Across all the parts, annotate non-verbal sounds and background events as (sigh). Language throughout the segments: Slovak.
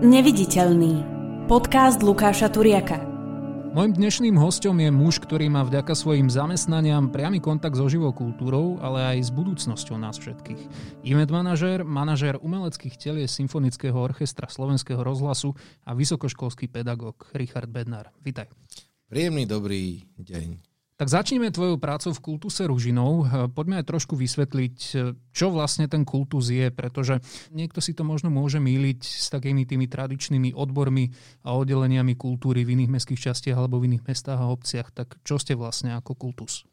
Neviditeľný. Podcast Lukáša Turiaka. Mojím dnešným hostom je muž, ktorý má vďaka svojim zamestnaniam priamy kontakt so živou kultúrou, ale aj s budúcnosťou nás všetkých. Event manažér, manažér umeleckých telies Symfonického orchestra Slovenského rozhlasu a vysokoškolský pedagóg Richard Bednar. Vítaj. Príjemný dobrý deň. Tak začneme tvojou prácou v kultuse Ružinov. Poďme aj trošku vysvetliť, čo vlastne ten kultus je, pretože niekto si to možno môže míliť s takými tými tradičnými odbormi a oddeleniami kultúry v iných mestských častiach alebo v iných mestách a obciach. Tak čo ste vlastne ako kultus?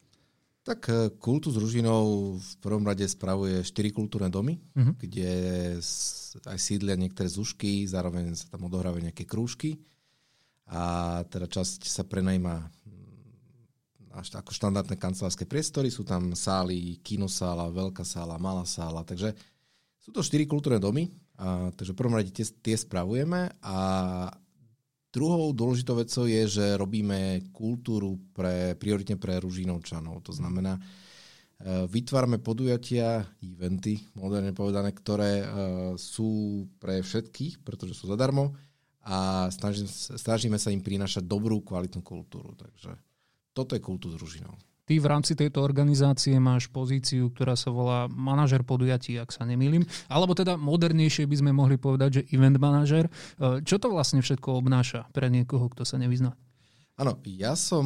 Tak e, kultus Ružinov v prvom rade spravuje štyri kultúrne domy, uh-huh. kde aj sídlia niektoré zušky, zároveň sa tam odohrávajú nejaké krúžky a teda časť sa prenajíma až ako štandardné kancelárske priestory. Sú tam sály, kinosála, veľká sála, malá sála. Takže sú to štyri kultúrne domy, a, takže prvom rade tie, tie spravujeme a druhou dôležitou vecou je, že robíme kultúru pre, prioritne pre Ružinovčanov. To znamená, e, vytvárame podujatia, eventy, moderne povedané, ktoré uh, sú pre všetkých, pretože sú zadarmo a snažíme, snažíme sa im prinášať dobrú, kvalitnú kultúru. Takže toto je kultus Ružinov. Ty v rámci tejto organizácie máš pozíciu, ktorá sa volá manažer podujatí, ak sa nemýlim. Alebo teda modernejšie by sme mohli povedať, že event manažer. E, čo to vlastne všetko obnáša pre niekoho, kto sa nevyzná? Áno, ja som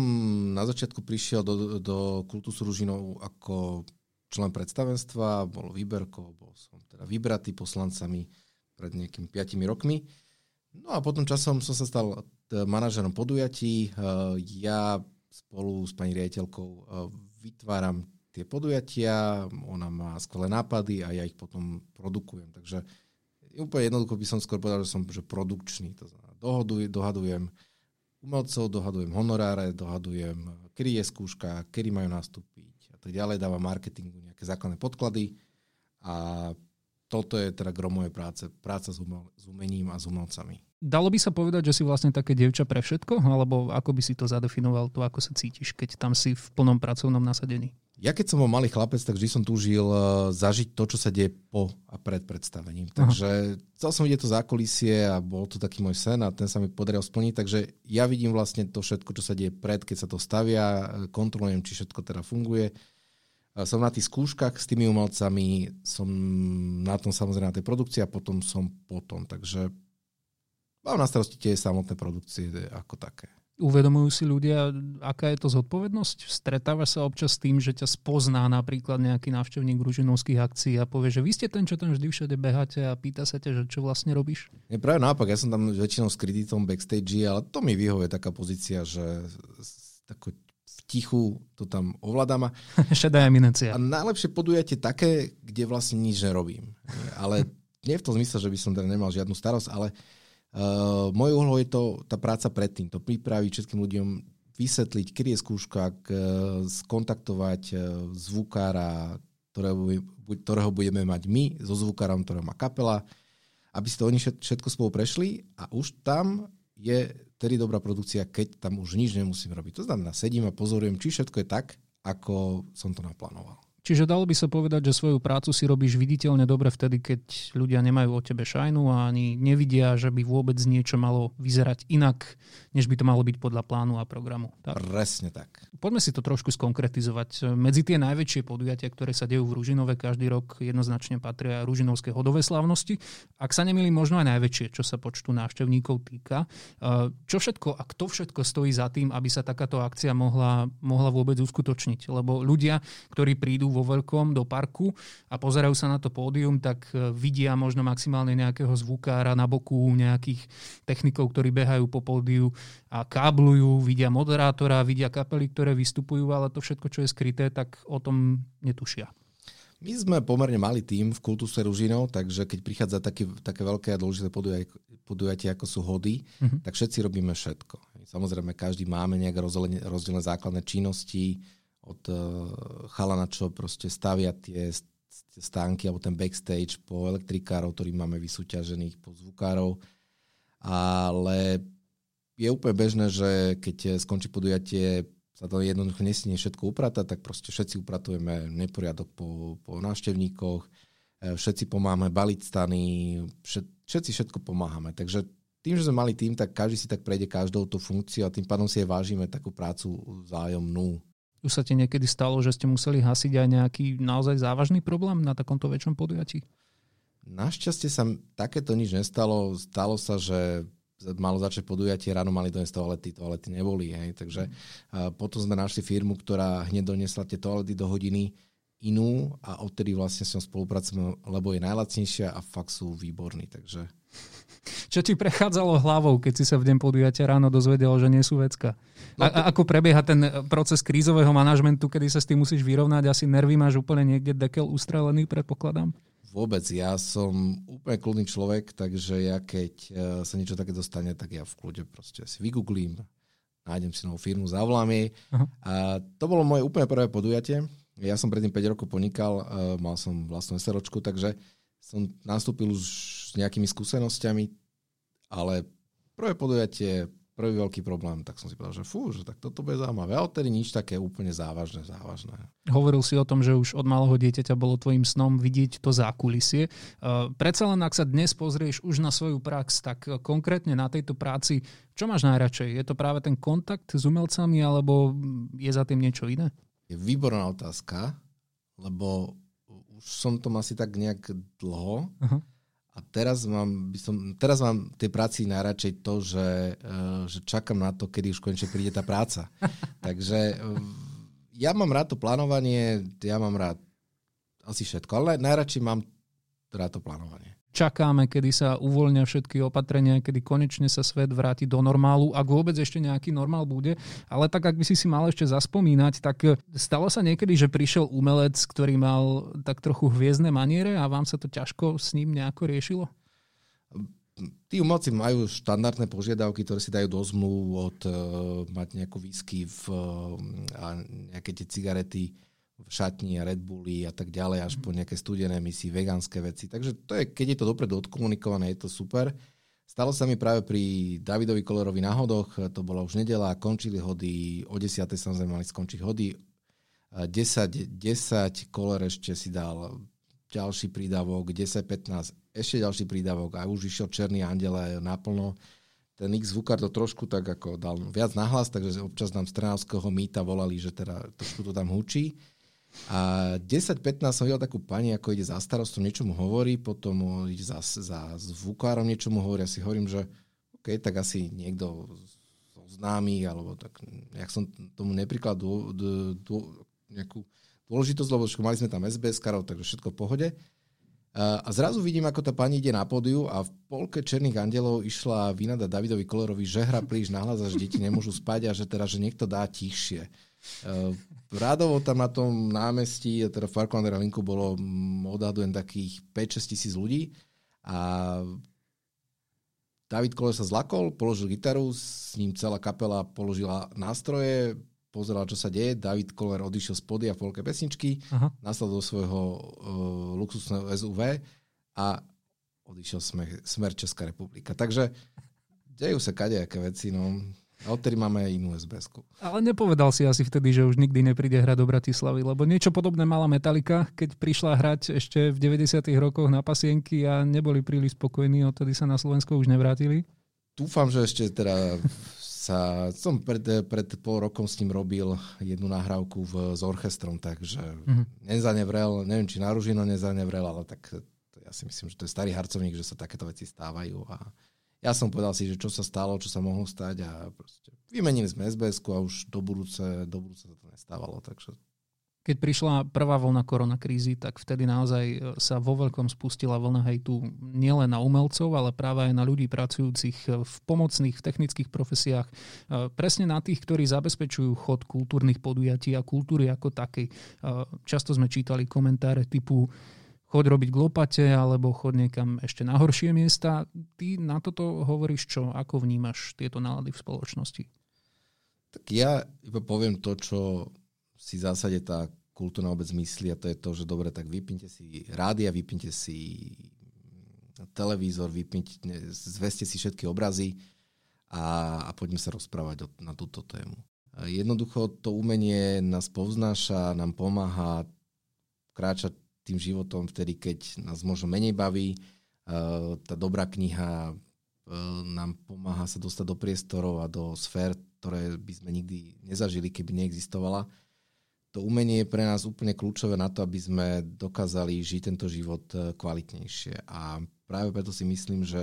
na začiatku prišiel do, do kultusu Ružinov ako člen predstavenstva, bol výberko, bol som teda vybratý poslancami pred nejakými 5 rokmi. No a potom časom som sa stal manažerom podujatí. E, ja spolu s pani riaditeľkou e, vytváram tie podujatia, ona má skvelé nápady a ja ich potom produkujem. Takže úplne jednoducho by som skôr povedal, že som že produkčný. To znamená, dohoduj, dohadujem umelcov, dohadujem honoráre, dohadujem, kedy je skúška, kedy majú nastúpiť a tak ďalej. Dávam marketingu nejaké základné podklady a toto je teda gro mojej práce. Práca s, umel, s umením a s umelcami. Dalo by sa povedať, že si vlastne také dievča pre všetko? Alebo ako by si to zadefinoval, to ako sa cítiš, keď tam si v plnom pracovnom nasadení? Ja keď som bol malý chlapec, tak vždy som túžil eh, zažiť to, čo sa deje po a pred predstavením. Takže Aha. chcel som vidieť to zákulisie a bol to taký môj sen a ten sa mi podaril splniť. Takže ja vidím vlastne to všetko, čo sa deje pred, keď sa to stavia, kontrolujem, či všetko teda funguje. Som na tých skúškach s tými umelcami, som na tom samozrejme na tej produkcii a potom som potom. Takže Mám na starosti tie samotné produkcie ako také. Uvedomujú si ľudia, aká je to zodpovednosť? Stretávaš sa občas s tým, že ťa spozná napríklad nejaký návštevník Ružinovských akcií a povie, že vy ste ten, čo tam vždy všade beháte a pýta sa ťa, že čo vlastne robíš? Je práve naopak, ja som tam väčšinou s kreditom backstage, ale to mi vyhovuje taká pozícia, že tako tichu to tam ovládam. (laughs) Šedá eminencia. A najlepšie podujatie také, kde vlastne nič nerobím. Ale nie v tom zmysle, že by som teda nemal žiadnu starosť, ale Uh, môj úlohou je to tá práca predtým, to pripraviť všetkým ľuďom, vysvetliť, kedy je skúška, k, skontaktovať uh, zvukára, ktorého, ktorého budeme mať my, so zvukárom, ktorého má kapela, aby si to oni všetko spolu prešli a už tam je tedy dobrá produkcia, keď tam už nič nemusím robiť. To znamená, sedím a pozorujem, či všetko je tak, ako som to naplánoval. Čiže dalo by sa povedať, že svoju prácu si robíš viditeľne dobre vtedy, keď ľudia nemajú o tebe šajnu a ani nevidia, že by vôbec niečo malo vyzerať inak, než by to malo byť podľa plánu a programu. Tak? Presne tak. Poďme si to trošku skonkretizovať. Medzi tie najväčšie podujatia, ktoré sa dejú v Ružinove každý rok, jednoznačne patria Ružinovské hodové slávnosti. Ak sa nemýlim, možno aj najväčšie, čo sa počtu návštevníkov týka. Čo všetko a kto všetko stojí za tým, aby sa takáto akcia mohla, mohla vôbec uskutočniť? Lebo ľudia, ktorí prídu vo veľkom do parku a pozerajú sa na to pódium, tak e, vidia možno maximálne nejakého zvukára na boku, nejakých technikov, ktorí behajú po pódiu a káblujú, vidia moderátora, vidia kapely, ktoré vystupujú, ale to všetko, čo je skryté, tak o tom netušia. My sme pomerne malý tým v kultúse Ružinov, takže keď prichádza taký, také veľké a dôležité podujatie, ako sú hody, uh-huh. tak všetci robíme všetko. Samozrejme, každý máme nejaké rozdelené základné činnosti, od uh, chalana, čo proste stavia tie stánky alebo ten backstage po elektrikárov, ktorých máme vysúťažených, po zvukárov. Ale je úplne bežné, že keď skončí podujatie, sa to jednoducho nesmie všetko upratať, tak proste všetci upratujeme neporiadok po, po návštevníkoch. všetci pomáhame baliť stany, všetci všetko pomáhame. Takže tým, že sme mali tým, tak každý si tak prejde každou tú funkciu a tým pádom si aj vážime takú prácu vzájomnú. Už sa ti niekedy stalo, že ste museli hasiť aj nejaký naozaj závažný problém na takomto väčšom podujatí? Našťastie sa takéto nič nestalo. Stalo sa, že malo začať podujatie, ráno mali doniesť toalety, toalety neboli. Hej. Takže mm. potom sme našli firmu, ktorá hneď doniesla tie toalety do hodiny inú a odtedy vlastne s ňou spolupracujeme, lebo je najlacnejšia a fakt sú výborní. Takže... Čo ti prechádzalo hlavou, keď si sa v deň podujatia ráno dozvedel, že nie sú vecka? No to... a, ako prebieha ten proces krízového manažmentu, kedy sa s tým musíš vyrovnať? Asi nervy máš úplne niekde dekel ustrelený, predpokladám? Vôbec, ja som úplne kľudný človek, takže ja keď e, sa niečo také dostane, tak ja v kľude proste si vygooglím, nájdem si novú firmu, zavolám jej. A to bolo moje úplne prvé podujatie. Ja som predtým 5 rokov ponikal, e, mal som vlastnú SROčku, takže som nastúpil už s nejakými skúsenosťami, ale prvé podujatie prvý veľký problém, tak som si povedal, že fú, že tak toto bude zaujímavé. A odtedy nič také úplne závažné, závažné. Hovoril si o tom, že už od malého dieťaťa bolo tvojim snom vidieť to zákulisie. Uh, predsa len, ak sa dnes pozrieš už na svoju prax, tak konkrétne na tejto práci, čo máš najradšej? Je to práve ten kontakt s umelcami, alebo je za tým niečo iné? Je výborná otázka, lebo už som tom asi tak nejak dlho. Uh-huh. A teraz mám, by som, teraz mám tej práci najradšej to, že, uh, že čakám na to, kedy už konečne príde tá práca. (laughs) Takže uh, ja mám rád to plánovanie, ja mám rád asi všetko, ale najradšej mám rád to plánovanie čakáme, kedy sa uvoľnia všetky opatrenia, kedy konečne sa svet vráti do normálu, ak vôbec ešte nejaký normál bude. Ale tak, ak by si si mal ešte zaspomínať, tak eh, stalo sa niekedy, že prišiel umelec, ktorý mal tak trochu hviezdne maniere a vám sa to ťažko s ním nejako riešilo? Tí umelci majú štandardné požiadavky, ktoré si dajú do zmluv od uh, mať nejakú whisky v, uh, a nejaké tie cigarety v šatni a Red Bulli a tak ďalej, až po nejaké studené misy, vegánske veci. Takže to je, keď je to dopredu odkomunikované, je to super. Stalo sa mi práve pri Davidovi Kolerovi na hodoch, to bola už nedela, končili hody, o 10. samozrejme mali skončiť hody. 10, 10 Koler ešte si dal ďalší prídavok, 10, 15, ešte ďalší prídavok a už išiel Černý andele naplno ten X zvukár to trošku tak ako dal viac nahlas, takže občas nám z Trnavského mýta volali, že teda trošku to tam hučí. A 10-15 som videl takú pani, ako ide za starostom, niečo mu hovorí, potom ide za, za zvukárom, niečo mu hovorí. Ja si hovorím, že OK, tak asi niekto známy, alebo tak, nejak som tomu neprikladal dô, dô, dô, nejakú dôležitosť, lebo mali sme tam SBS karov, takže všetko v pohode. A zrazu vidím, ako tá pani ide na pódiu a v polke Černých andelov išla vynada Davidovi Kolerovi, že hra príliš nahlas a že deti nemôžu spať a že teda, že niekto dá tichšie. Rádovo tam na tom námestí, teda v Parku Andrea Linku bolo mm, odhadujem takých 5-6 tisíc ľudí a David Koller sa zlakol, položil gitaru, s ním celá kapela položila nástroje, pozeral, čo sa deje. David Koller odišiel z podia v polke pesničky, Aha. do svojho uh, luxusného SUV a odišiel smer, smer Česká republika. Takže dejú sa kadejaké veci. No. A odtedy máme aj inú sbs Ale nepovedal si asi vtedy, že už nikdy nepríde hrať do Bratislavy, lebo niečo podobné mala Metallica, keď prišla hrať ešte v 90. rokoch na pasienky a neboli príliš spokojní, odtedy sa na Slovensko už nevrátili. Dúfam, že ešte teda sa, som pred, pred pol rokom s ním robil jednu nahrávku v, s orchestrom, takže mm-hmm. nezanevrel, neviem, či na Ružino nezanevrel, ale tak ja si myslím, že to je starý harcovník, že sa takéto veci stávajú a ja som povedal si, že čo sa stalo, čo sa mohlo stať a proste vymenili sme sbs a už do budúce, do budúce sa to nestávalo. Takže... Keď prišla prvá vlna koronakrízy, tak vtedy naozaj e, sa vo veľkom spustila vlna hejtu nielen na umelcov, ale práve aj na ľudí pracujúcich e, v pomocných, v technických profesiách. E, presne na tých, ktorí zabezpečujú chod kultúrnych podujatí a kultúry ako takej. Často sme čítali komentáre typu choď robiť k alebo choď niekam ešte na horšie miesta. Ty na toto hovoríš čo? Ako vnímaš tieto nálady v spoločnosti? Tak ja iba poviem to, čo si v zásade tá kultúrna obec myslí a to je to, že dobre, tak vypnite si rádia, vypnite si televízor, vypnite, zveste si všetky obrazy a, a poďme sa rozprávať o, na túto tému. Jednoducho to umenie nás povznáša, nám pomáha kráčať tým životom vtedy, keď nás možno menej baví. Tá dobrá kniha nám pomáha sa dostať do priestorov a do sfér, ktoré by sme nikdy nezažili, keby neexistovala. To umenie je pre nás úplne kľúčové na to, aby sme dokázali žiť tento život kvalitnejšie. A práve preto si myslím, že,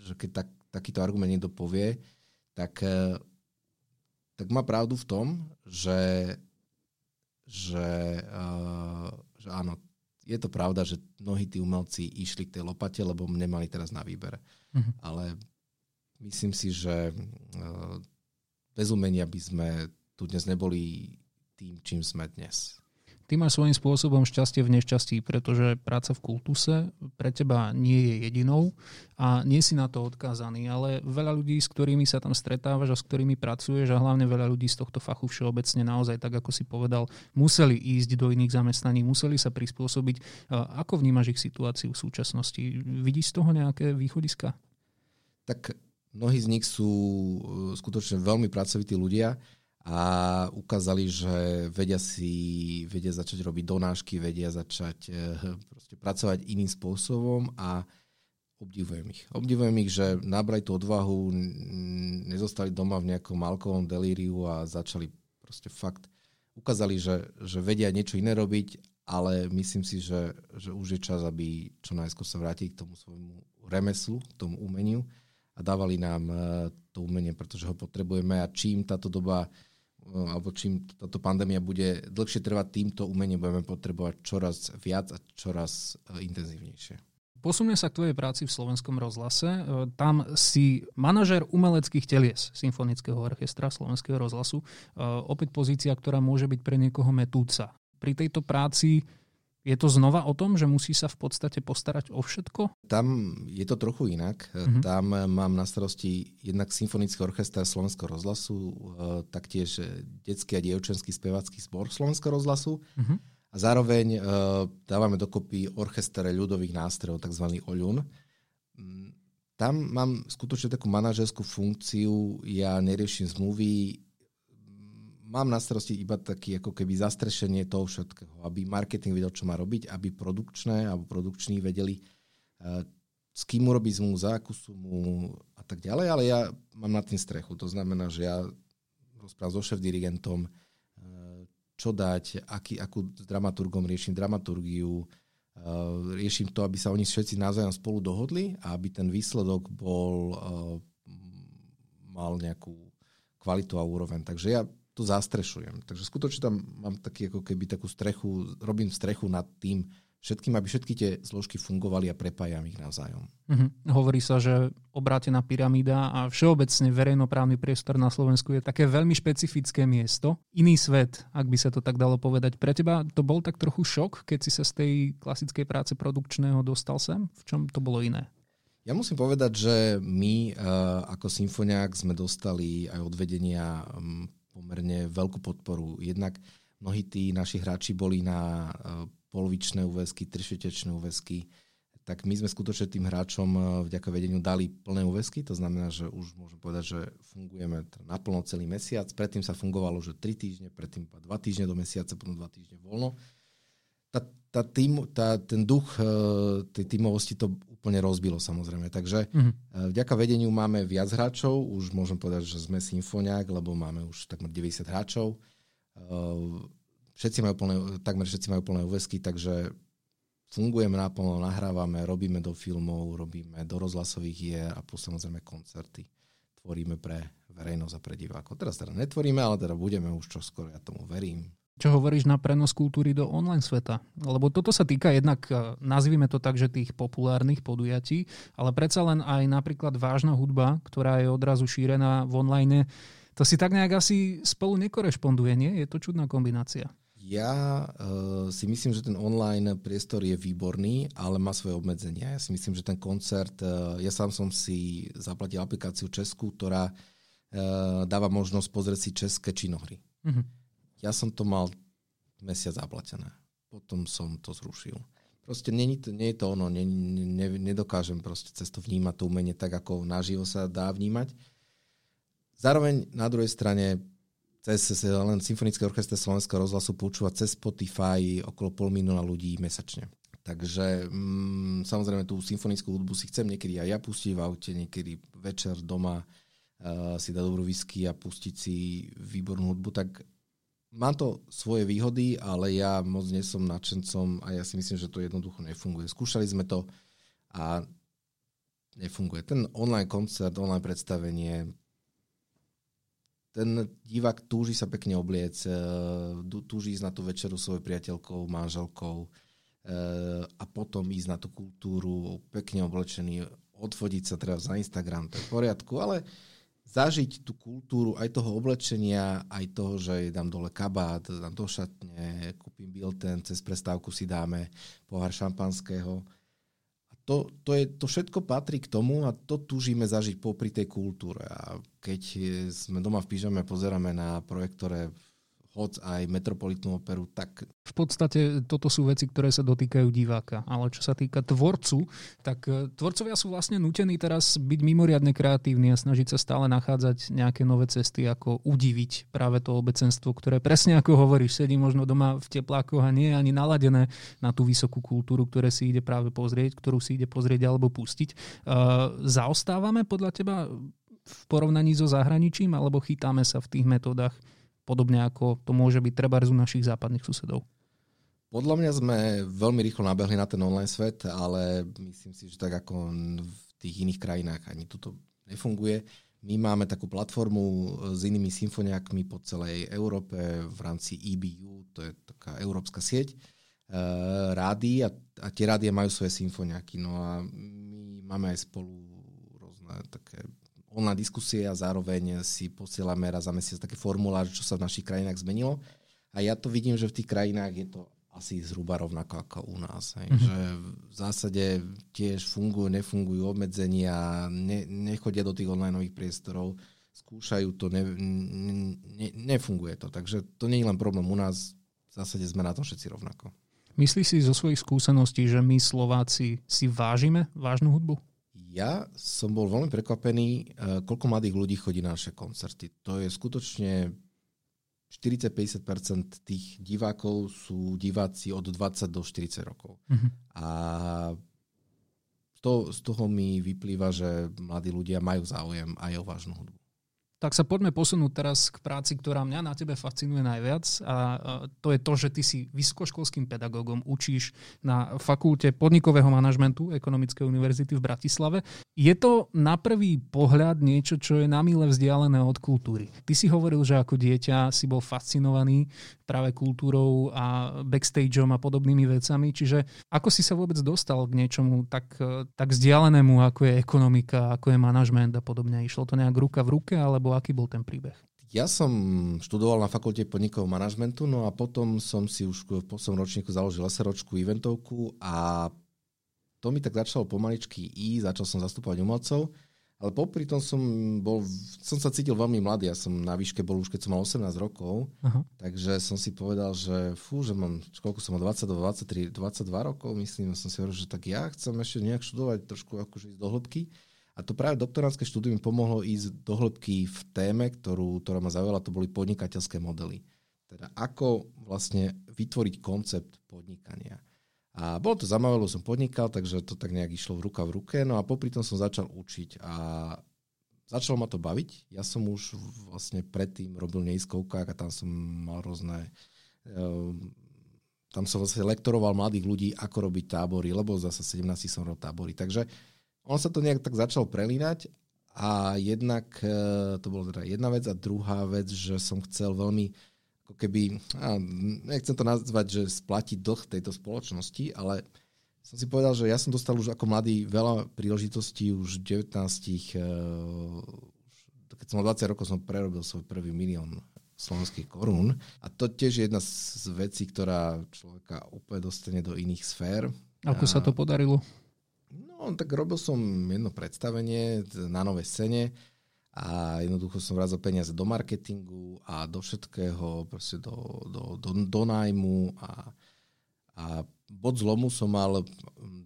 že keď tak, takýto argument niekto povie, tak, tak má pravdu v tom, že, že, uh, že áno, je to pravda, že mnohí tí umelci išli k tej lopate, lebo nemali teraz na výber. Mm-hmm. Ale myslím si, že uh, bez umenia by sme tu dnes neboli tým, čím sme dnes. Ty máš svojím spôsobom šťastie v nešťastí, pretože práca v kultuse pre teba nie je jedinou a nie si na to odkázaný, ale veľa ľudí, s ktorými sa tam stretávaš a s ktorými pracuješ a hlavne veľa ľudí z tohto fachu všeobecne naozaj, tak ako si povedal, museli ísť do iných zamestnaní, museli sa prispôsobiť. Ako vnímaš ich situáciu v súčasnosti? Vidíš z toho nejaké východiska? Tak mnohí z nich sú e, skutočne veľmi pracovití ľudia a ukázali, že vedia si, vedia začať robiť donášky, vedia začať eh, proste pracovať iným spôsobom a obdivujem ich. Obdivujem ich, že nabrali tú odvahu, nezostali doma v nejakom alkovom delíriu a začali proste fakt, ukázali, že, že vedia niečo iné robiť, ale myslím si, že, že už je čas, aby čo najskôr sa vrátili k tomu svojmu remeslu, k tomu umeniu a dávali nám eh, to umenie, pretože ho potrebujeme a čím táto doba alebo čím táto pandémia bude dlhšie trvať, týmto umenie budeme potrebovať čoraz viac a čoraz e, intenzívnejšie. Posunie sa k tvojej práci v slovenskom rozhlase. E, tam si manažer umeleckých telies Symfonického orchestra Slovenského rozhlasu. E, opäť pozícia, ktorá môže byť pre niekoho metúca. Pri tejto práci je to znova o tom, že musí sa v podstate postarať o všetko? Tam je to trochu inak. Mm-hmm. Tam mám na starosti jednak Symfonický orchester Slovenského rozhlasu, e, taktiež detský a dievčenský spevacký zbor Slovenského rozhlasu. Mm-hmm. A zároveň uh, dávame dokopy orchester ľudových nástrojov, tzv. OLUN. Mm, tam mám skutočne takú manažerskú funkciu, ja neriešim zmluvy, mám na starosti iba taký ako keby zastrešenie toho všetkého, aby marketing vedel, čo má robiť, aby produkčné alebo produkční vedeli, uh, s kým urobiť zmluvu, za akú sumu a tak ďalej, ale ja mám nad tým strechu. To znamená, že ja rozprávam so šéf-dirigentom, uh, čo dať, aký, akú s dramaturgom riešim dramaturgiu, uh, riešim to, aby sa oni všetci navzájom spolu dohodli a aby ten výsledok bol, mal nejakú kvalitu a úroveň. Takže ja to zastrešujem. Takže skutočne tam mám taký, ako keby takú strechu, robím strechu nad tým všetkým, aby všetky tie zložky fungovali a prepájam ich navzájom. Uh-huh. Hovorí sa, že obrátená pyramída a všeobecne verejnoprávny priestor na Slovensku je také veľmi špecifické miesto. Iný svet, ak by sa to tak dalo povedať. Pre teba to bol tak trochu šok, keď si sa z tej klasickej práce produkčného dostal sem? V čom to bolo iné? Ja musím povedať, že my uh, ako symfoniák sme dostali aj od vedenia um, pomerne veľkú podporu. Jednak mnohí tí naši hráči boli na e, polovičné úväzky, tršetečné úväzky, tak my sme skutočne tým hráčom e, vďaka vedeniu dali plné úväzky, to znamená, že už môžem povedať, že fungujeme naplno celý mesiac. Predtým sa fungovalo, že 3 týždne, predtým 2 týždne do mesiaca, potom 2 týždne voľno. Tá, tá tým, tá, ten duch e, tej tímovosti to úplne rozbilo samozrejme. Takže mm-hmm. vďaka vedeniu máme viac hráčov, už môžem povedať, že sme symfoniák, lebo máme už takmer 90 hráčov. Eh, všetci majú plné, takmer všetci majú plné úvesky, takže fungujeme naplno, nahrávame, robíme do filmov, robíme do rozhlasových hier a plus samozrejme koncerty. Tvoríme pre verejnosť a pre divákov. Teraz teda netvoríme, ale teda budeme už čoskoro, ja tomu verím. Čo hovoríš na prenos kultúry do online sveta? Lebo toto sa týka jednak, e, nazvime to tak, že tých populárnych podujatí, ale predsa len aj napríklad vážna hudba, ktorá je odrazu šírená v online, to si tak nejak asi spolu nekorešponduje, nie? Je to čudná kombinácia. Ja uh, si myslím, že ten online priestor je výborný, ale má svoje obmedzenia. Ja si myslím, že ten koncert, uh, ja sám som si zaplatil aplikáciu Česku, ktorá uh, dáva možnosť pozrieť si české činohry. Uh-huh ja som to mal mesiac zaplatené. Potom som to zrušil. Proste nie, nie je to ono, nie, ne, nedokážem proste cez to vnímať to umenie tak, ako naživo sa dá vnímať. Zároveň na druhej strane cez len Symfonické orchestre Slovenského rozhlasu počúva cez Spotify okolo pol milióna ľudí mesačne. Takže mm, samozrejme tú symfonickú hudbu si chcem niekedy aj ja pustiť v aute, niekedy večer doma uh, si dať dobrú whisky a pustiť si výbornú hudbu, tak má to svoje výhody, ale ja moc nie som nadšencom a ja si myslím, že to jednoducho nefunguje. Skúšali sme to a nefunguje. Ten online koncert, online predstavenie, ten divák túži sa pekne obliec, e, túži ísť na tú večeru svojou priateľkou, manželkou, Eh, a potom ísť na tú kultúru pekne oblečený, odfodiť sa teraz na Instagram, to je v poriadku, ale zažiť tú kultúru aj toho oblečenia, aj toho, že dám dole kabát, dám do šatne, kúpim bilten, cez prestávku si dáme pohár šampanského. A to, to, je, to všetko patrí k tomu a to túžime zažiť popri tej kultúre. A keď sme doma v pížame a pozeráme na projektore hoc aj Metropolitnú operu, tak... V podstate toto sú veci, ktoré sa dotýkajú diváka, ale čo sa týka tvorcu, tak e, tvorcovia sú vlastne nutení teraz byť mimoriadne kreatívni a snažiť sa stále nachádzať nejaké nové cesty, ako udiviť práve to obecenstvo, ktoré presne ako hovoríš, sedí možno doma v teplákoch a nie je ani naladené na tú vysokú kultúru, ktoré si ide práve pozrieť, ktorú si ide pozrieť alebo pustiť. Uh, zaostávame podľa teba v porovnaní so zahraničím, alebo chytáme sa v tých metódach podobne ako to môže byť treba u našich západných susedov? Podľa mňa sme veľmi rýchlo nabehli na ten online svet, ale myslím si, že tak ako v tých iných krajinách ani toto nefunguje. My máme takú platformu s inými symfoniákmi po celej Európe v rámci EBU, to je taká európska sieť e, rády a, a tie rádia majú svoje symfoniáky. No a my máme aj spolu rôzne také online diskusie a zároveň si posielame raz za mesiac také formuláře, čo sa v našich krajinách zmenilo. A ja to vidím, že v tých krajinách je to asi zhruba rovnako ako u nás. Hej. Mm-hmm. Že v zásade tiež fungujú, nefungujú obmedzenia, ne, nechodia do tých online priestorov, skúšajú to, ne, ne, nefunguje to. Takže to nie je len problém u nás, v zásade sme na tom všetci rovnako. Myslíš si zo svojich skúseností, že my Slováci si vážime vážnu hudbu? Ja som bol veľmi prekvapený, eh, koľko mladých ľudí chodí na naše koncerty. To je skutočne 40-50% tých divákov sú diváci od 20 do 40 rokov. Uh-huh. A to, z toho mi vyplýva, že mladí ľudia majú záujem aj o vážnu hudbu. Tak sa poďme posunúť teraz k práci, ktorá mňa na tebe fascinuje najviac a to je to, že ty si vysokoškolským pedagógom, učíš na fakulte podnikového manažmentu Ekonomickej univerzity v Bratislave. Je to na prvý pohľad niečo, čo je na mile vzdialené od kultúry. Ty si hovoril, že ako dieťa si bol fascinovaný práve kultúrou a backstageom a podobnými vecami, čiže ako si sa vôbec dostal k niečomu tak, tak vzdialenému, ako je ekonomika, ako je manažment a podobne? Išlo to nejak ruka v ruke, alebo alebo aký bol ten príbeh? Ja som študoval na fakulte podnikového manažmentu, no a potom som si už v poslednom ročníku založil SROčku, eventovku a to mi tak začalo pomaličky ísť, začal som zastupovať umelcov, ale popri tom som, bol, som sa cítil veľmi mladý, ja som na výške bol už keď som mal 18 rokov, Aha. takže som si povedal, že fú, že mám, koľko som mal, 22, 23, 22 rokov, myslím, som si hovoril, že tak ja chcem ešte nejak študovať trošku akože ísť do hĺbky. A to práve doktoránske štúdium pomohlo ísť do hĺbky v téme, ktorú, ktorá ma zaujala, to boli podnikateľské modely. Teda ako vlastne vytvoriť koncept podnikania. A bolo to zaujímavé, lebo som podnikal, takže to tak nejak išlo v ruka v ruke. No a popri tom som začal učiť a začalo ma to baviť. Ja som už vlastne predtým robil neiskovkách a tam som mal rôzne... Um, tam som vlastne lektoroval mladých ľudí, ako robiť tábory, lebo zase 17 som robil tábory. Takže on sa to nejak tak začal prelínať a jednak e, to bolo teda jedna vec a druhá vec, že som chcel veľmi ako keby, a nechcem to nazvať, že splatiť dlh tejto spoločnosti, ale som si povedal, že ja som dostal už ako mladý veľa príležitostí, už 19, e, keď som mal 20 rokov, som prerobil svoj prvý milión slovenských korún. A to tiež je jedna z vecí, ktorá človeka úplne dostane do iných sfér. Ako sa to podarilo? No, tak robil som jedno predstavenie na novej scéne a jednoducho som vrazil peniaze do marketingu a do všetkého, proste do, do, do, do nájmu a, a bod zlomu som mal,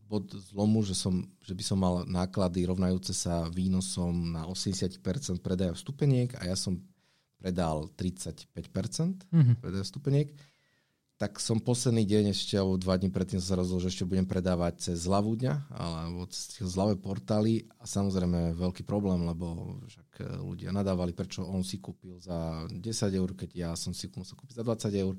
bod zlomu, že, som, že by som mal náklady rovnajúce sa výnosom na 80% predaja vstupeniek a ja som predal 35% mm-hmm. predaj stupeniek, tak som posledný deň ešte, alebo dva dní predtým som sa rozhodol, že ešte budem predávať cez zľavu dňa, alebo cez zľavé portály a samozrejme veľký problém, lebo však e, ľudia nadávali, prečo on si kúpil za 10 eur, keď ja som si musel kúpiť za 20 eur.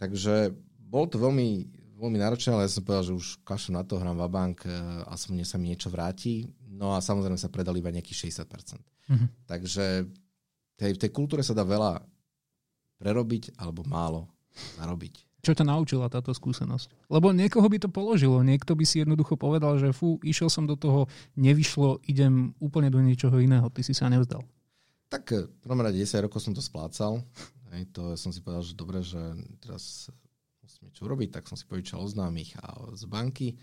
Takže bol to veľmi, veľmi náročné, ale ja som povedal, že už kašu na to, hrám bank, e, aspoň sa mi niečo vráti. No a samozrejme sa predali iba nejakých 60%. Mm-hmm. Takže tej, tej kultúre sa dá veľa prerobiť alebo málo zarobiť. Čo ťa naučila táto skúsenosť? Lebo niekoho by to položilo, niekto by si jednoducho povedal, že fú, išiel som do toho, nevyšlo, idem úplne do niečoho iného, ty si sa nevzdal. Tak v prvom rade 10 rokov som to splácal, Hej, to som si povedal, že dobre, že teraz musím niečo urobiť, tak som si požičal oznámych a z banky.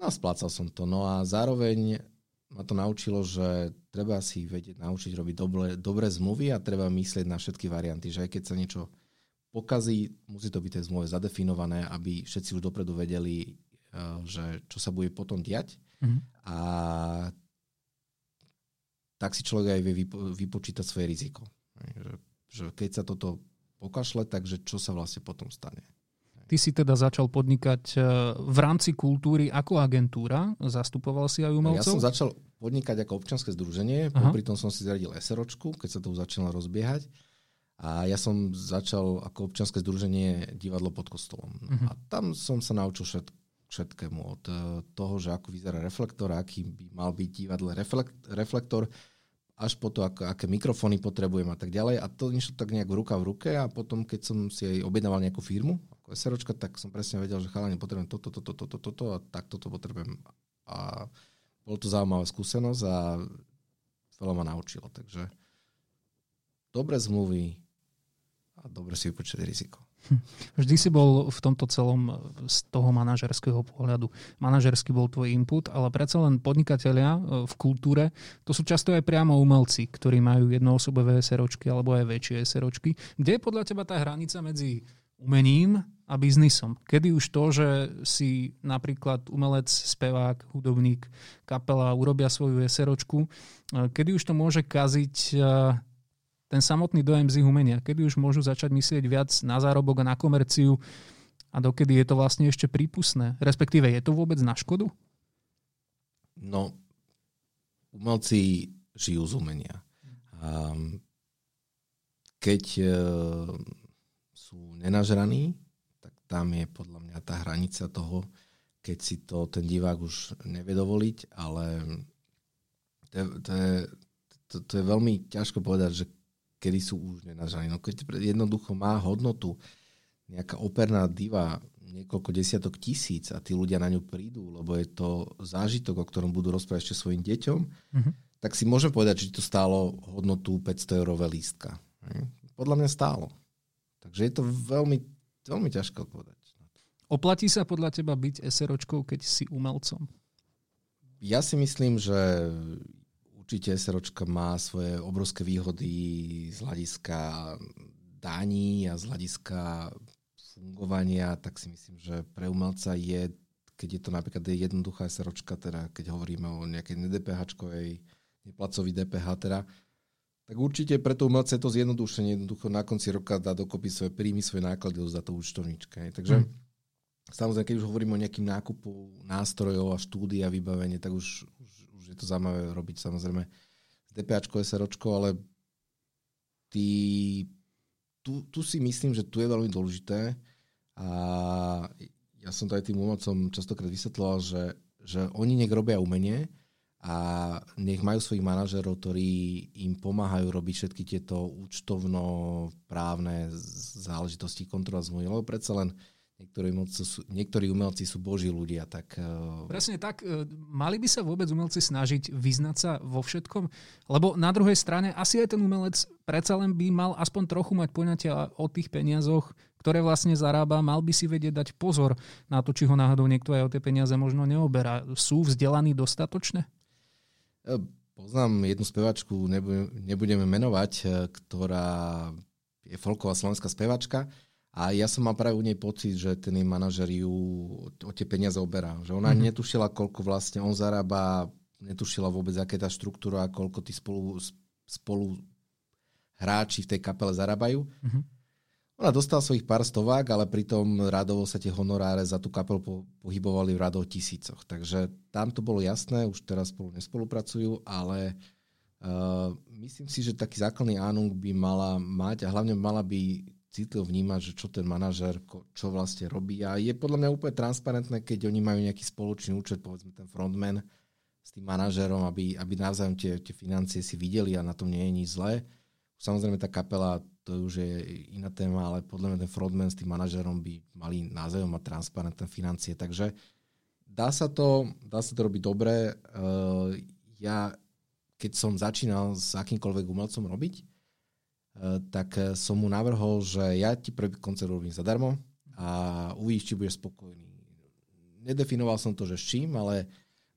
No a splácal som to. No a zároveň ma to naučilo, že treba si vedieť naučiť robiť dobre, dobré zmluvy a treba myslieť na všetky varianty, že aj keď sa niečo pokazí, musí to byť tej zmluve zadefinované, aby všetci už dopredu vedeli, eh, že čo sa bude potom diať. Mm-hmm. A tak si človek aj vie vypo- vypočítať svoje riziko. Že, že keď sa toto pokašle, takže čo sa vlastne potom stane. Ty si teda začal podnikať eh, v rámci kultúry ako agentúra, zastupoval si aj umelcov? Ja som začal podnikať ako občanské združenie, popri tom som si zradil SROčku, keď sa to už začalo rozbiehať. A ja som začal ako občianske združenie divadlo pod kostolom. Uh-huh. A tam som sa naučil všet, všetkému. Od e, toho, že ako vyzerá reflektor, aký by mal byť divadle reflekt, reflektor, až po to, ako, aké mikrofóny potrebujem a tak ďalej. A to niečo tak nejak ruka v ruke a potom, keď som si aj objednával nejakú firmu, ako SROčka, tak som presne vedel, že chalani potrebujem toto, toto, toto, toto, toto a takto to potrebujem. A bolo to zaujímavá skúsenosť a veľa ma naučilo. Takže dobré zmluvy, a dobre si vypočítať riziko. Hm. Vždy si bol v tomto celom z toho manažerského pohľadu. Manažerský bol tvoj input, ale predsa len podnikatelia e, v kultúre, to sú často aj priamo umelci, ktorí majú jednoosobové SROčky alebo aj väčšie SROčky. Kde je podľa teba tá hranica medzi umením a biznisom? Kedy už to, že si napríklad umelec, spevák, hudobník, kapela urobia svoju SROčku, e, kedy už to môže kaziť ten samotný dojem z ich umenia, kedy už môžu začať myslieť viac na zárobok a na komerciu a dokedy je to vlastne ešte prípustné? Respektíve, je to vôbec na škodu? No, umelci žijú z umenia. A keď e, sú nenažraní, tak tam je podľa mňa tá hranica toho, keď si to ten divák už nevie dovoliť, ale to je, to je, to, to je veľmi ťažko povedať, že kedy sú už nenažraní. No keď jednoducho má hodnotu nejaká operná diva niekoľko desiatok tisíc a tí ľudia na ňu prídu, lebo je to zážitok, o ktorom budú rozprávať ešte svojim deťom, mm-hmm. tak si môžem povedať, že to stálo hodnotu 500 eurové lístka. Podľa mňa stálo. Takže je to veľmi, veľmi ťažko povedať. Oplatí sa podľa teba byť SROčkou, keď si umelcom? Ja si myslím, že určite SROčka má svoje obrovské výhody z hľadiska daní a z hľadiska fungovania, tak si myslím, že pre umelca je, keď je to napríklad jednoduchá SROčka, teda keď hovoríme o nejakej nedPH-čkovej, neplacový DPH, teda, tak určite pre to umelca je to zjednodušenie. Jednoducho na konci roka dá dokopy svoje príjmy, svoje náklady za to účtovníčka. Takže hmm. samozrejme, keď už hovoríme o nejakým nákupu nástrojov a štúdia, vybavenie, tak už je to zaujímavé robiť samozrejme s DPAčko, SROčko, ale tý, tu, tu si myslím, že tu je veľmi dôležité a ja som to aj tým umelcom častokrát vysvetloval, že, že oni nech robia umenie a nech majú svojich manažerov, ktorí im pomáhajú robiť všetky tieto účtovno-právne záležitosti, kontrola zmluvy, lebo predsa len Niektorí umelci, sú, niektorí umelci sú boží ľudia. Tak, uh... Presne tak. E, mali by sa vôbec umelci snažiť vyznať sa vo všetkom? Lebo na druhej strane asi aj ten umelec predsa len by mal aspoň trochu mať poňatia o tých peniazoch, ktoré vlastne zarába. Mal by si vedieť dať pozor na to, či ho náhodou niekto aj o tie peniaze možno neoberá. Sú vzdelaní dostatočne? E, poznám jednu spevačku, nebudeme menovať, ktorá je folková slovenská spevačka a ja som mal práve u nej pocit, že ten jej manažer ju o tie peniaze oberá. Že ona mm-hmm. netušila, koľko vlastne on zarába, netušila vôbec, aká je tá štruktúra, koľko tí spolu, spolu hráči v tej kapele zarábajú. Uh-huh. Ona dostala svojich pár stovák, ale pritom radovo sa tie honoráre za tú kapelu po, pohybovali v radov tisícoch. Takže tam to bolo jasné, už teraz spolu nespolupracujú, ale uh, myslím si, že taký základný ánung by mala mať a hlavne mala by citlivo vnímať, že čo ten manažer, čo vlastne robí. A je podľa mňa úplne transparentné, keď oni majú nejaký spoločný účet, povedzme ten frontman s tým manažerom, aby, aby navzájom tie, tie financie si videli a na tom nie je nič zlé. Samozrejme tá kapela, to už je iná téma, ale podľa mňa ten frontman s tým manažerom by mali navzájom mať transparentné financie. Takže dá sa to, dá sa to robiť dobre. Uh, ja, keď som začínal s akýmkoľvek umelcom robiť, tak eh, som mu navrhol, že ja ti prvý koncert robím zadarmo a uvidíš, či budeš spokojný. Nedefinoval som to, že s čím, ale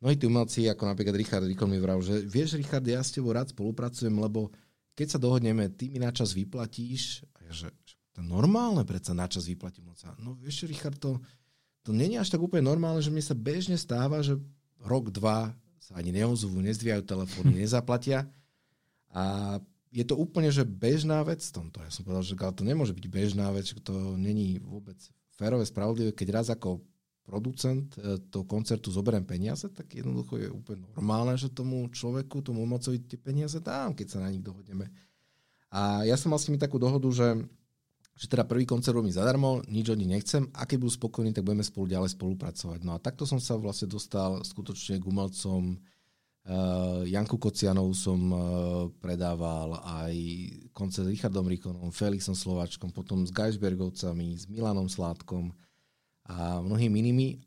mnohí tí umelci, ako napríklad Richard Rikon mi vral, že vieš, Richard, ja s tebou rád spolupracujem, lebo keď sa dohodneme, ty mi načas vyplatíš, a ja, že, to je normálne predsa načas vyplatím. No vieš, Richard, to, to není až tak úplne normálne, že mi sa bežne stáva, že rok, dva sa ani neozvú, nezdvíjajú telefóny, (laughs) nezaplatia. A je to úplne, že bežná vec v tomto. Ja som povedal, že to nemôže byť bežná vec, to není vôbec férové, spravodlivé, keď raz ako producent e, toho koncertu zoberiem peniaze, tak jednoducho je úplne normálne, že tomu človeku, tomu umelcovi tie peniaze dám, keď sa na nich dohodneme. A ja som mal s nimi takú dohodu, že, že teda prvý koncert robím zadarmo, nič od nich nechcem a keď budú spokojní, tak budeme spolu ďalej spolupracovať. No a takto som sa vlastne dostal skutočne k umelcom, Janku Kocianovú som uh, predával aj koncert s Richardom Rikonom, Felixom Slovačkom, potom s Geisbergovcami, s Milanom Sládkom a mnohými inými.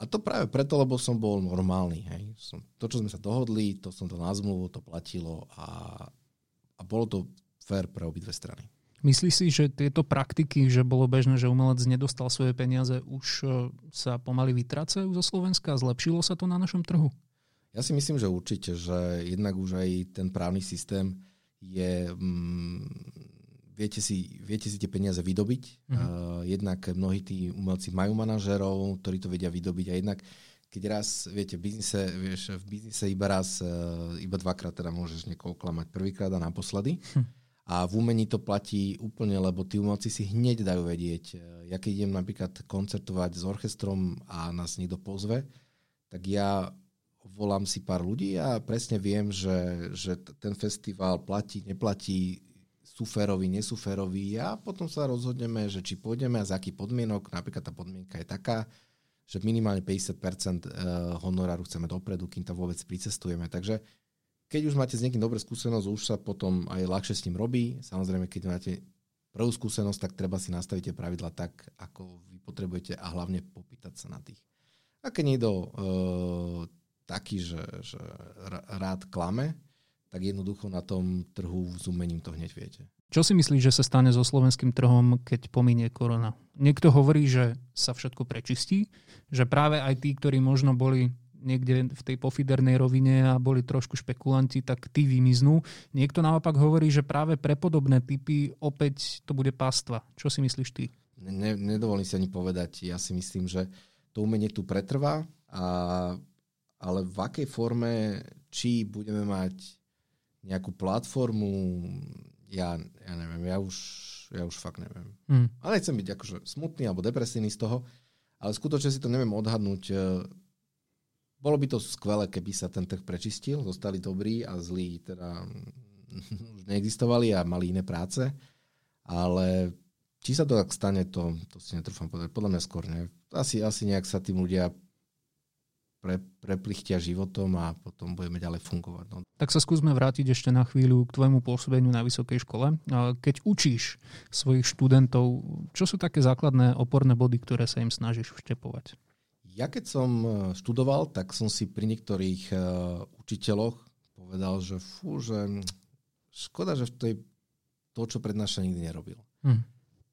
A to práve preto, lebo som bol normálny. Hej. Som, to, čo sme sa dohodli, to som to na to platilo a, a bolo to fér pre obidve strany. Myslíš si, že tieto praktiky, že bolo bežné, že umelec nedostal svoje peniaze, už uh, sa pomaly vytracajú zo Slovenska? Zlepšilo sa to na našom trhu? Ja si myslím, že určite, že jednak už aj ten právny systém je... Mm, viete, si, viete si tie peniaze vydobiť. Mm-hmm. Uh, jednak mnohí tí umelci majú manažerov, ktorí to vedia vydobiť a jednak keď raz, viete, v biznise, vieš, v biznise iba raz, uh, iba dvakrát teda môžeš niekoho klamať. Prvýkrát a naposledy. Hm. A v umení to platí úplne, lebo tí umelci si hneď dajú vedieť. Ja keď idem napríklad koncertovať s orchestrom a nás niekto pozve, tak ja volám si pár ľudí a presne viem, že, že ten festival platí, neplatí, sú féroví, nesú féroví a potom sa rozhodneme, že či pôjdeme a za aký podmienok. Napríklad tá podmienka je taká, že minimálne 50% eh, honoráru chceme dopredu, kým tam vôbec pricestujeme. Takže keď už máte s niekým dobrú skúsenosť, už sa potom aj ľahšie s ním robí. Samozrejme, keď máte prvú skúsenosť, tak treba si nastaviť tie pravidla tak, ako vy potrebujete a hlavne popýtať sa na tých. A keď niekto uh, taký, že, že rád klame, tak jednoducho na tom trhu s umením to hneď viete. Čo si myslíš, že sa stane so slovenským trhom, keď pominie korona? Niekto hovorí, že sa všetko prečistí, že práve aj tí, ktorí možno boli niekde v tej pofidernej rovine a boli trošku špekulanti, tak tí vymiznú. Niekto naopak hovorí, že práve pre podobné typy opäť to bude pastva. Čo si myslíš ty? Ne, nedovolím si ani povedať. Ja si myslím, že to umenie tu pretrvá a ale v akej forme, či budeme mať nejakú platformu, ja, ja neviem, ja už, ja už fakt neviem. Mm. Ale nechcem byť akože smutný alebo depresívny z toho, ale skutočne si to neviem odhadnúť. E, bolo by to skvelé, keby sa ten trh prečistil, zostali dobrí a zlí teda už neexistovali a mali iné práce, ale či sa to tak stane, to, to si netrúfam povedať. Podľa mňa skôr ne. Asi, asi nejak sa tým ľudia pre, preplichtia životom a potom budeme ďalej fungovať. No. Tak sa skúsme vrátiť ešte na chvíľu k tvojmu pôsobeniu na vysokej škole. Keď učíš svojich študentov, čo sú také základné oporné body, ktoré sa im snažíš vštepovať? Ja keď som e, študoval, tak som si pri niektorých uh, učiteľoch povedal, že fú, že škoda, že to je to, čo prednáša nikdy nerobil. Hmm.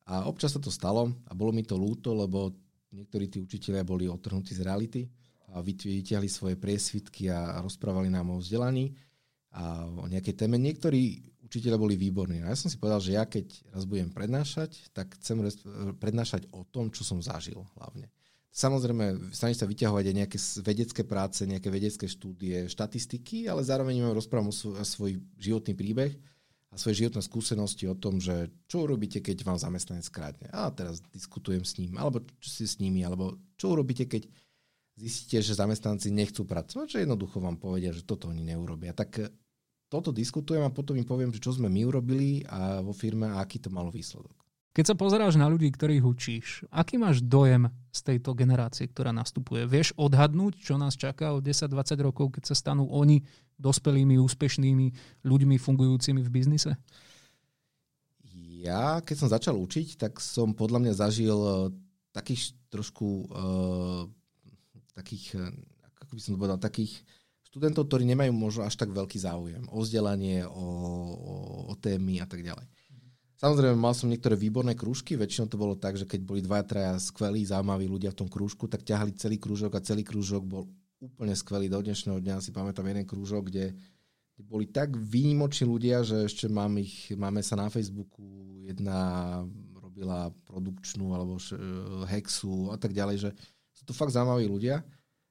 A občas sa to stalo a bolo mi to ľúto, lebo niektorí tí učiteľia boli otrhnutí z reality a svoje priesvitky a rozprávali nám o vzdelaní a o nejakej téme. Niektorí učiteľe boli výborní. A ja som si povedal, že ja keď raz budem prednášať, tak chcem prednášať o tom, čo som zažil hlavne. Samozrejme, snažím sa vyťahovať aj nejaké vedecké práce, nejaké vedecké štúdie, štatistiky, ale zároveň im rozprávam svoj životný príbeh a svoje životné skúsenosti o tom, že čo urobíte, keď vám zamestnanec krádne. A teraz diskutujem s ním, alebo čo si s nimi, alebo čo urobíte, keď zistíte, že zamestnanci nechcú pracovať, že jednoducho vám povedia, že toto oni neurobia. Tak e, toto diskutujem a potom im poviem, čo sme my urobili a vo firme a aký to malo výsledok. Keď sa pozeráš na ľudí, ktorých učíš, aký máš dojem z tejto generácie, ktorá nastupuje? Vieš odhadnúť, čo nás čaká o 10-20 rokov, keď sa stanú oni dospelými, úspešnými ľuďmi fungujúcimi v biznise? Ja, keď som začal učiť, tak som podľa mňa zažil eh, takých trošku uh, takých, eh, ako by som to povedal, takých študentov, ktorí nemajú možno až tak veľký záujem o vzdelanie, o, o, o témy a tak ďalej. Samozrejme, mal som niektoré výborné krúžky, väčšinou to bolo tak, že keď boli dva, traja skvelí, zaujímaví ľudia v tom krúžku, tak ťahali celý krúžok a celý krúžok bol úplne skvelý. Do dnešného dňa si pamätám jeden krúžok, kde, kde boli tak výnimoční ľudia, že ešte mám ich, máme sa na Facebooku, jedna robila produkčnú alebo hexu a tak ďalej, že sú to fakt zaujímaví ľudia.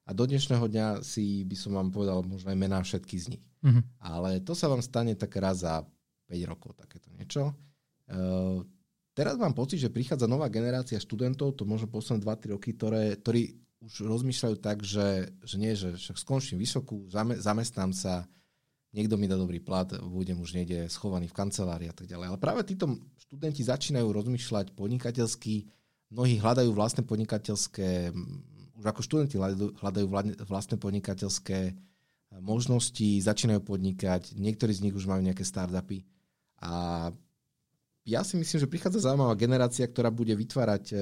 A do dnešného dňa si by som vám povedal možno aj mená všetky z nich. Mm-hmm. Ale to sa vám stane tak raz za 5 rokov, takéto niečo. Uh, teraz mám pocit, že prichádza nová generácia študentov, to možno posledné 2-3 roky, ktoré, ktorí už rozmýšľajú tak, že, že nie, že však skončím vysokú, zame, zamestnám sa, niekto mi dá dobrý plat, budem už niekde schovaný v kancelárii a tak ďalej. Ale práve títo študenti začínajú rozmýšľať podnikateľsky, mnohí hľadajú vlastné podnikateľské, už ako študenti hľadajú vlastné podnikateľské možnosti, začínajú podnikať, niektorí z nich už majú nejaké startupy a ja si myslím, že prichádza zaujímavá generácia, ktorá bude vytvárať, e,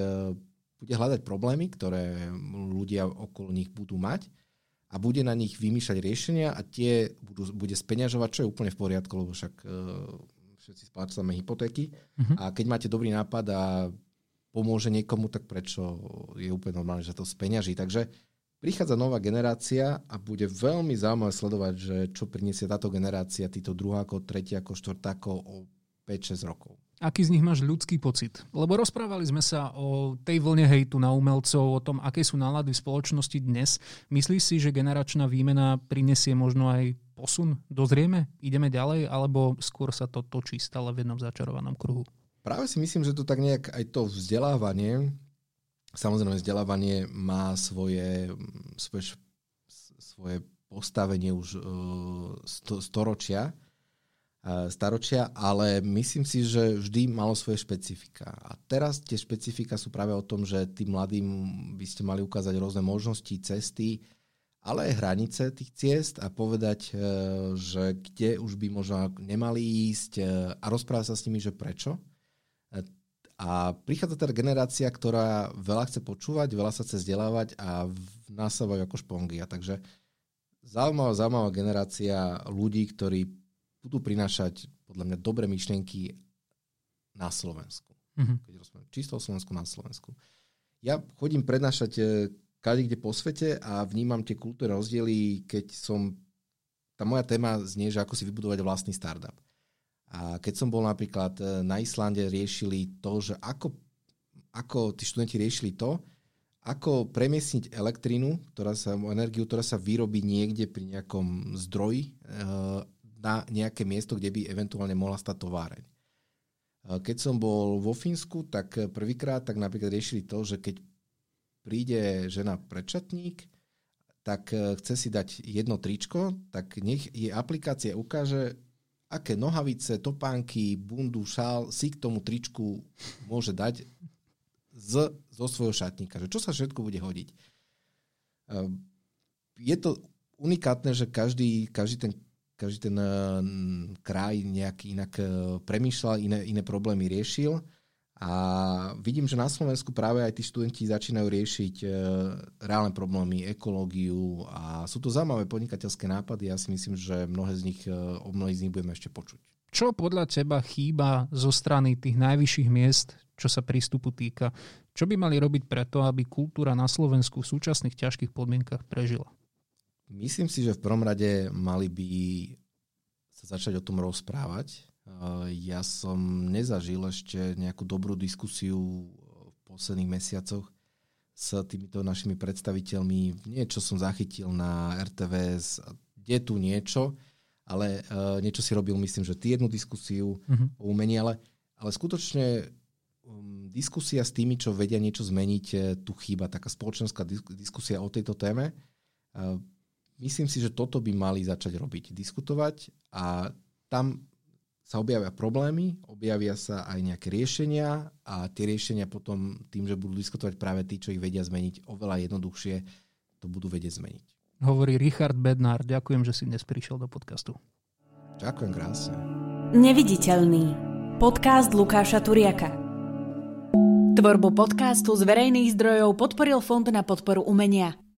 bude hľadať problémy, ktoré ľudia okolo nich budú mať a bude na nich vymýšľať riešenia a tie budú, bude speňažovať, čo je úplne v poriadku, lebo však uh, všetci splácame hypotéky uh-huh. a keď máte dobrý nápad a pomôže niekomu, tak prečo je úplne normálne, že to speňaží. Takže prichádza nová generácia a bude veľmi zaujímavé sledovať, že čo priniesie táto generácia, títo druhákov, tretiakov, štvrtákov o 5-6 rokov. Aký z nich máš ľudský pocit? Lebo rozprávali sme sa o tej vlne hejtu na umelcov, o tom, aké sú nálady v spoločnosti dnes. Myslíš si, že generačná výmena prinesie možno aj posun? Dozrieme? Ideme ďalej? Alebo skôr sa to točí stále v jednom začarovanom kruhu? Práve si myslím, že to tak nejak aj to vzdelávanie, samozrejme vzdelávanie má svoje, svoje, svoje postavenie už uh, storočia, staročia, ale myslím si, že vždy malo svoje špecifika. A teraz tie špecifika sú práve o tom, že tým mladým by ste mali ukázať rôzne možnosti, cesty, ale aj hranice tých ciest a povedať, e, že kde už by možno nemali ísť e, a rozprávať sa s nimi, že prečo. A prichádza teda generácia, ktorá veľa chce počúvať, veľa sa chce vzdelávať a nasávajú ako špongy. A takže zaujímavá, zaujímavá generácia ľudí, ktorí budú prinášať podľa mňa dobré myšlienky na Slovensku. Mm-hmm. Keď rozprávame čisto o Slovensku na Slovensku. Ja chodím prednášať e, kade kde po svete a vnímam tie kultúrne rozdiely, keď som... Tá moja téma znie, že ako si vybudovať vlastný startup. A keď som bol napríklad e, na Islande, riešili to, že ako, ako tí študenti riešili to, ako premiesniť elektrínu, ktorá sa, energiu, ktorá sa vyrobí niekde pri nejakom zdroji e, na nejaké miesto, kde by eventuálne mohla stať továreň. Keď som bol vo Fínsku, tak prvýkrát tak napríklad riešili to, že keď príde žena prečatník, tak e, chce si dať jedno tričko, tak nech jej aplikácia ukáže, aké nohavice, topánky, bundu, šál si k tomu tričku môže dať z, zo svojho šatníka. Že čo sa všetko bude hodiť. E, je to unikátne, že každý, každý ten každý ten uh, kraj nejak inak uh, premýšľal, iné, iné problémy riešil. A vidím, že na Slovensku práve aj tí študenti začínajú riešiť uh, reálne problémy, ekológiu a sú to zaujímavé podnikateľské nápady. Ja si myslím, že mnohé z nich, uh, o mnohých z nich budeme ešte počuť. Čo podľa teba chýba zo strany tých najvyšších miest, čo sa prístupu týka? Čo by mali robiť preto, aby kultúra na Slovensku v súčasných ťažkých podmienkach prežila? Myslím si, že v prvom rade mali by sa začať o tom rozprávať. Ja som nezažil ešte nejakú dobrú diskusiu v posledných mesiacoch s týmito našimi predstaviteľmi. Niečo som zachytil na RTVS, je tu niečo, ale uh, niečo si robil, myslím, že ty jednu diskusiu uh-huh. o umení, ale, ale skutočne um, diskusia s tými, čo vedia niečo zmeniť, tu chýba taká spoločenská diskusia o tejto téme. Uh, myslím si, že toto by mali začať robiť, diskutovať a tam sa objavia problémy, objavia sa aj nejaké riešenia a tie riešenia potom tým, že budú diskutovať práve tí, čo ich vedia zmeniť, oveľa jednoduchšie to budú vedieť zmeniť. Hovorí Richard Bednár. Ďakujem, že si dnes prišiel do podcastu. Ďakujem krásne. Neviditeľný. Podcast Lukáša Turiaka. Tvorbu podcastu z verejných zdrojov podporil Fond na podporu umenia.